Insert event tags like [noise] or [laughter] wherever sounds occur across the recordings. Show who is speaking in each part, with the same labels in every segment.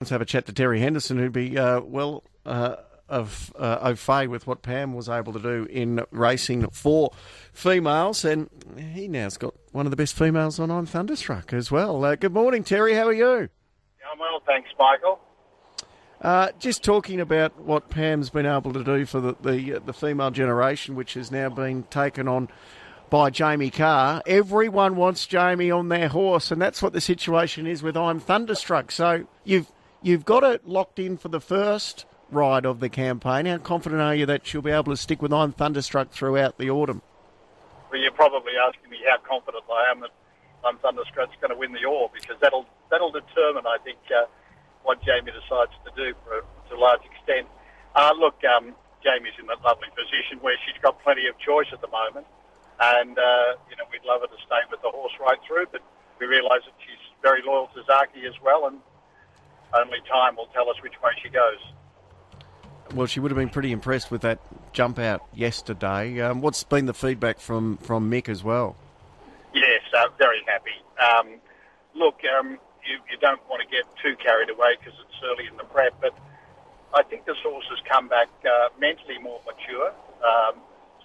Speaker 1: Let's have a chat to Terry Henderson, who'd be uh, well uh, of uh, au fait with what Pam was able to do in racing for females, and he now's got one of the best females on I'm Thunderstruck as well. Uh, good morning, Terry. How are you?
Speaker 2: Yeah, I'm well, thanks, Michael.
Speaker 1: Uh, just talking about what Pam's been able to do for the, the the female generation, which has now been taken on by Jamie Kah. Everyone wants Jamie on their horse, and that's what the situation is with I'm Thunderstruck. So you've You've got it locked in for the first ride of the campaign. How confident are you that she'll be able to stick with I'm Thunderstruck throughout the autumn?
Speaker 2: Well, you're probably asking me how confident I am that I'm Thunderstruck's going to win the Orr because that'll that'll determine, I think, uh, what Jamie decides to do for, to a large extent. Uh, look, um, Jamie's in that lovely position where she's got plenty of choice at the moment, and uh, you know we'd love her to stay with the horse right through, but we realise that she's very loyal to Zaaki as well, and only time will tell us which way she goes.
Speaker 1: Well, she would have been pretty impressed with that jump out yesterday. Um, what's been the feedback from, from Mick as well?
Speaker 2: Yes, uh, very happy. Um, look, um, you, you, don't want to get too carried away because it's early in the prep, but I think this horse has come back uh, mentally more mature. Um,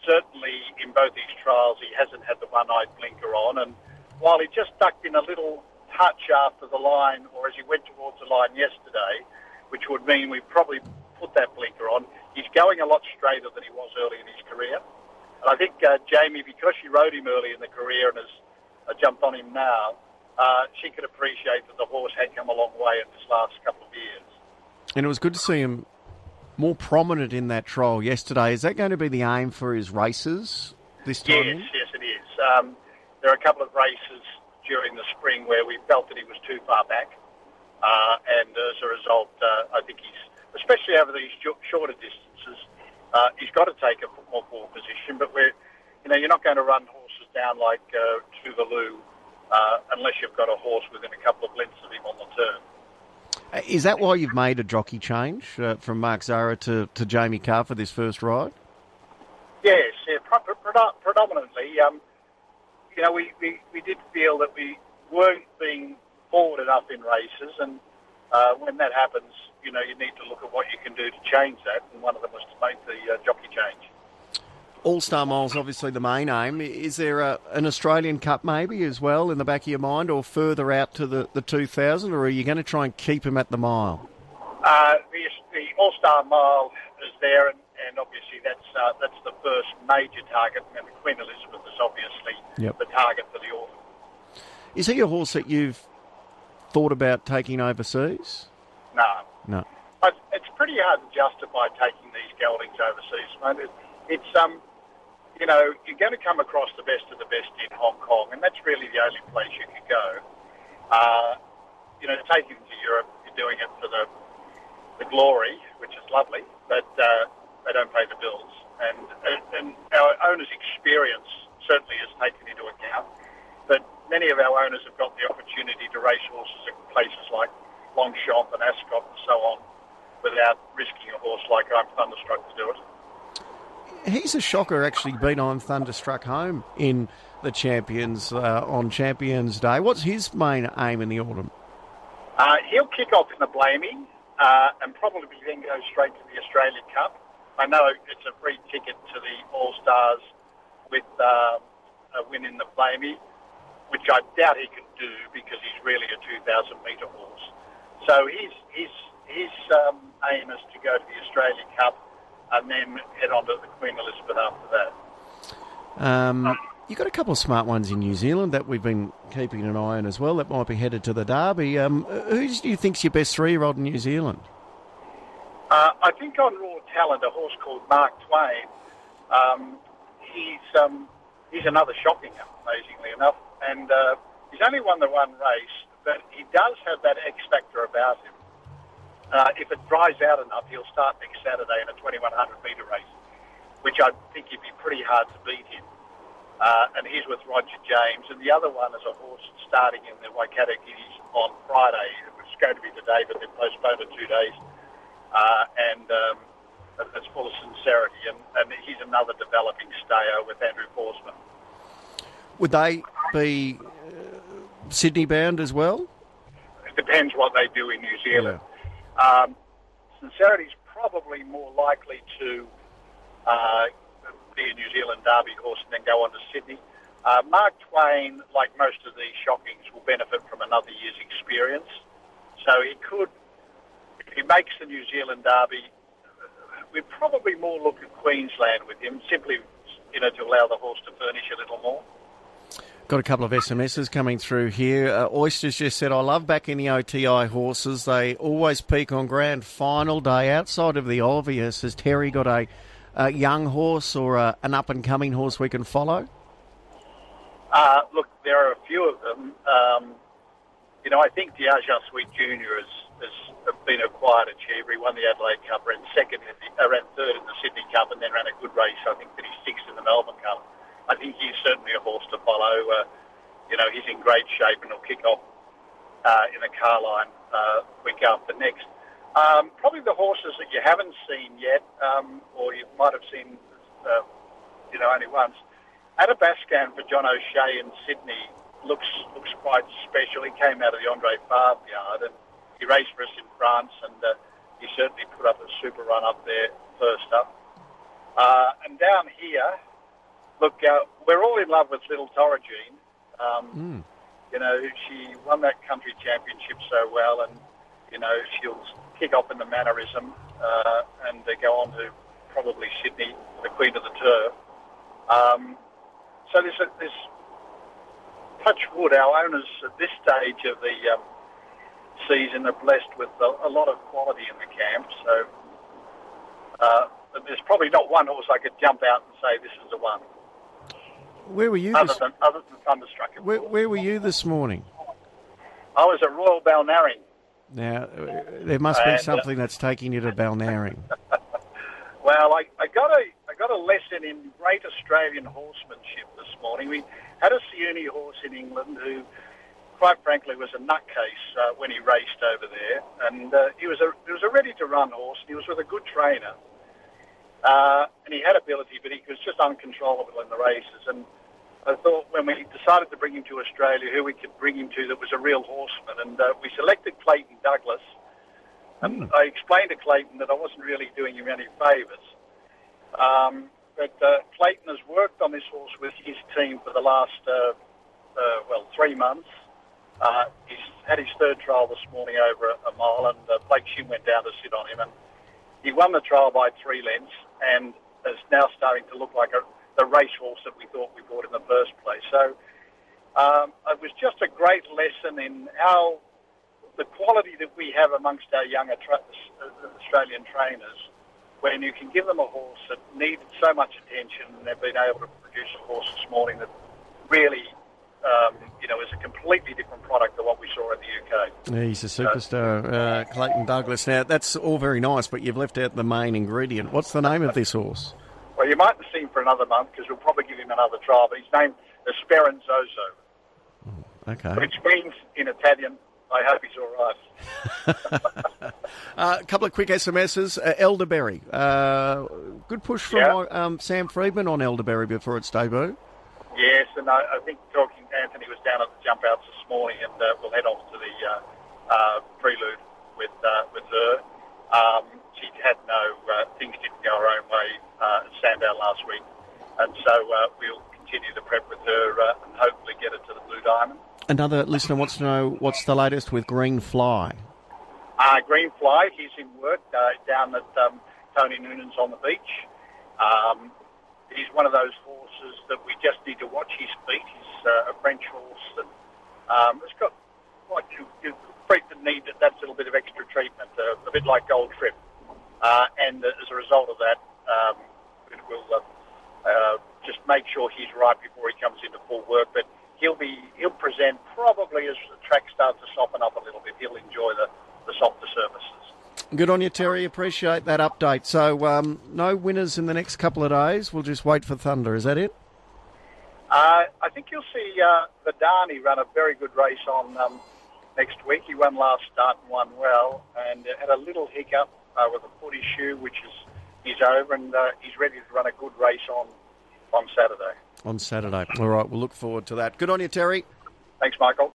Speaker 2: certainly, in both these trials, he hasn't had the one-eyed blinker on, and while he just ducked in a little touch after the line or as he went towards the line yesterday, which would mean we probably put that blinker on. He's going a lot straighter than he was early in his career. And I think uh, Jamie, because she rode him early in the career and has uh, jumped on him now, uh, she could appreciate that the horse had come a long way in this last couple of years.
Speaker 1: And it was good to see him more prominent in that trial yesterday. Is that going to be the aim for his races this time?
Speaker 2: Yes, yes, it is. Um, there are a couple of races during the spring where we felt that he was too far back. Uh, and as a result, uh, I think he's, especially over these shorter distances, uh, he's got to take a more forward position. But we're, you know, you're not going to run horses down like uh, Tuvalu uh, unless you've got a horse within a couple of lengths of him on the turn.
Speaker 1: Uh, is that why you've made a jockey change uh, from Mark Zahra to, to Jamie Kah for this first ride?
Speaker 2: Yes, yeah, predominantly. Um, you know, we, we, we did feel that we weren't being forward enough in races, and uh, when that happens, you know, you need to look at what you can do to change that, and one of them was to make the uh, jockey change.
Speaker 1: All Star Miles, obviously the main aim. Is there a, an Australian Cup maybe as well in the back of your mind, or further out to the, the 2000, or are you going to try and keep him at the mile?
Speaker 2: Uh, the, the All Star Mile is there, and and obviously that's uh, that's the first major target. And the Queen Elizabeth is obviously yep. the target for the autumn.
Speaker 1: Is he a horse that you've thought about taking overseas?
Speaker 2: No.
Speaker 1: No.
Speaker 2: But it's pretty hard to justify taking these geldings overseas, mate. It's um, you know, you're going to come across the best of the best in Hong Kong, and that's really the only place you can go. Uh, you know, taking them to Europe, you're doing it for the the glory, which is lovely, but uh, they don't pay the bills. And, and our owners' experience certainly is taken into account. But many of our owners have got the opportunity to race horses at places like Longchamp and Ascot and so on without risking a horse like I'm Thunderstruck to do it.
Speaker 1: He's a shocker, actually, been on Thunderstruck home in the Champions uh, on Champions Day. What's his main aim in the autumn?
Speaker 2: Uh, he'll kick off in the Blamey uh, and probably then go straight to the Australian Cup. I know it's a free ticket to the All Stars with uh, a win in the Blamey, which I doubt he can do because he's really a 2,000 metre horse. So his his his um, aim is to go to the Australian Cup and then head on to the Queen Elizabeth after that.
Speaker 1: Um, you've got a couple of smart ones in New Zealand that we've been keeping an eye on as well that might be headed to the Derby. Um, who do you think's your best three-year-old in New Zealand?
Speaker 2: Uh, I think on raw talent, a horse called Mark Twain. Um, he's um, he's another shocking, amazingly enough, and uh, he's only won the one race, but he does have that X factor about him. Uh, if it dries out enough, he'll start next Saturday in a 2100 metre race, which I think he'd be pretty hard to beat him. Uh, and he's with Roger James, and the other one is a horse starting in the Waikato Guineas on Friday. It was going to be today, but they postponed it two days uh, and um, it's full of sincerity. And, and he's another developing stayer with Andrew Forsman.
Speaker 1: Would they be uh, Sydney bound as well?
Speaker 2: It depends what they do in New Zealand. Yeah. Um, Sincerity's probably more likely to uh, be a New Zealand Derby horse and then go on to Sydney. Uh, Mark Twain, like most of these shockings, will benefit from another year's experience. So he could, if he makes the New Zealand Derby, we'd probably more look at Queensland with him, simply you know to allow the horse to furnish a little more.
Speaker 1: Got a couple of SMSs coming through here. Uh, Oysters just said, I love backing the OTI horses. They always peak on grand final day. Outside of the obvious, has Terry got a, a young horse or a, an up and coming horse we can follow?
Speaker 2: Uh, look, there are a few of them. Um, you know, I think Diageo Sweet Junior has, has been a quiet achiever. He won the Adelaide Cup, ran second, in the, uh, ran third in the Sydney Cup, and then ran a good race. I think that he's sixth in the Melbourne Cup. I think he's certainly a horse to follow. Uh, you know, he's in great shape and he'll kick off uh, in the Carline uh, week after next. Um, probably the horses that you haven't seen yet, um, or you might have seen, uh, you know, only once. Athabascan for John O'Shea in Sydney looks looks quite special. He came out of the Andre Fabre yard and he raced for us in France, and uh, he certainly put up a super run up there first up. Uh, and down here, look, uh, we're all in love with Little Toragine. Um, mm. You know, she won that country championship so well, and you know she'll kick off in the mannerism uh, and they go on to probably Sydney, the Queen of the Turf. Um, so there's, a, there's touch wood. Our owners at this stage of the um, season are blessed with a, a, lot of quality in the camp. So uh, there's probably not one horse I could jump out and say this is the one.
Speaker 1: Where were you?
Speaker 2: Other
Speaker 1: this...
Speaker 2: than other than Thunderstruck.
Speaker 1: Where, where were you this morning?
Speaker 2: I was at Royal Balnarring.
Speaker 1: Now there must be and, uh, something uh, that's taking you to Balnarring. [laughs]
Speaker 2: well, I, I got a I got a lesson in great Australian horsemanship this morning. We had a Siuni horse in England who, quite frankly, was a nutcase uh, when he raced over there, and uh, he was a he was a ready to run horse. And he was with a good trainer, uh, and he had ability, but he was just uncontrollable in the races. And I thought when we decided to bring him to Australia, who we could bring him to that was a real horseman, and uh, we selected Clayton Douglas. And mm. I explained to Clayton that I wasn't really doing him any favours. Um, but uh, Clayton has worked on this horse with his team for the last, uh, uh, well, three months. Uh, he's had his third trial this morning over a, mile, and uh, Blake Shinn went down to sit on him, and he won the trial by three lengths, and is now starting to look like a, the racehorse that we thought we bought in the first place. So um, it was just a great lesson in how the quality that we have amongst our young tra- Australian trainers when you can give them a horse that needed so much attention and they've been able to produce a horse this morning that really, um, you know, is a completely different product than what we saw in the UK.
Speaker 1: Yeah, he's a superstar, uh, Clayton Douglas. Now, that's all very nice, but you've left out the main ingredient. What's the name of this horse?
Speaker 2: Well, you mightn't see him for another month because we'll probably give him another trial, but his name is Speranzoso.
Speaker 1: Okay.
Speaker 2: Which means in Italian, I hope he's all
Speaker 1: right. [laughs] uh, a couple of quick SMSs. Uh, Elderberry. Uh, good push from yeah. um, Sam Freedman on Elderberry before its debut.
Speaker 2: Yes, and I, I, think talking Anthony was down at the jump outs this morning, and uh, we'll head off to the uh, uh, prelude with with her. Um, she had no things didn't go her own way at Sandown last week, and so we'll continue the prep with her and hopefully get her to the Blue Diamond.
Speaker 1: Another listener wants to know what's the latest with Green Fly.
Speaker 2: Uh, Green Fly, he's in work uh, down at um, Tony Noonan's on the beach. Um, he's one of those horses that we just need to watch his feet. He's uh, a French horse that um, has got quite feet that need that little bit of extra treatment, uh, a bit like Gold Trip. Uh, and as a result of that, um, we'll uh, just make sure he's right before he comes into full work. But he'll be he'll present probably as the track starts to soften up a little bit. He'll enjoy the, the softer surfaces.
Speaker 1: Good on you, Terry. Appreciate that update. So, um, no winners in the next couple of days. We'll just wait for Thunder. Is that it?
Speaker 2: Uh, I think you'll see uh, Vidani run a very good race on um, next week. He won last start and won well, and had a little hiccup uh, with a foot issue, which is he's over, and uh, he's ready to run a good race on on Saturday
Speaker 1: on Saturday. All right, we'll look forward to that. Good on you, Terry.
Speaker 2: Thanks, Michael.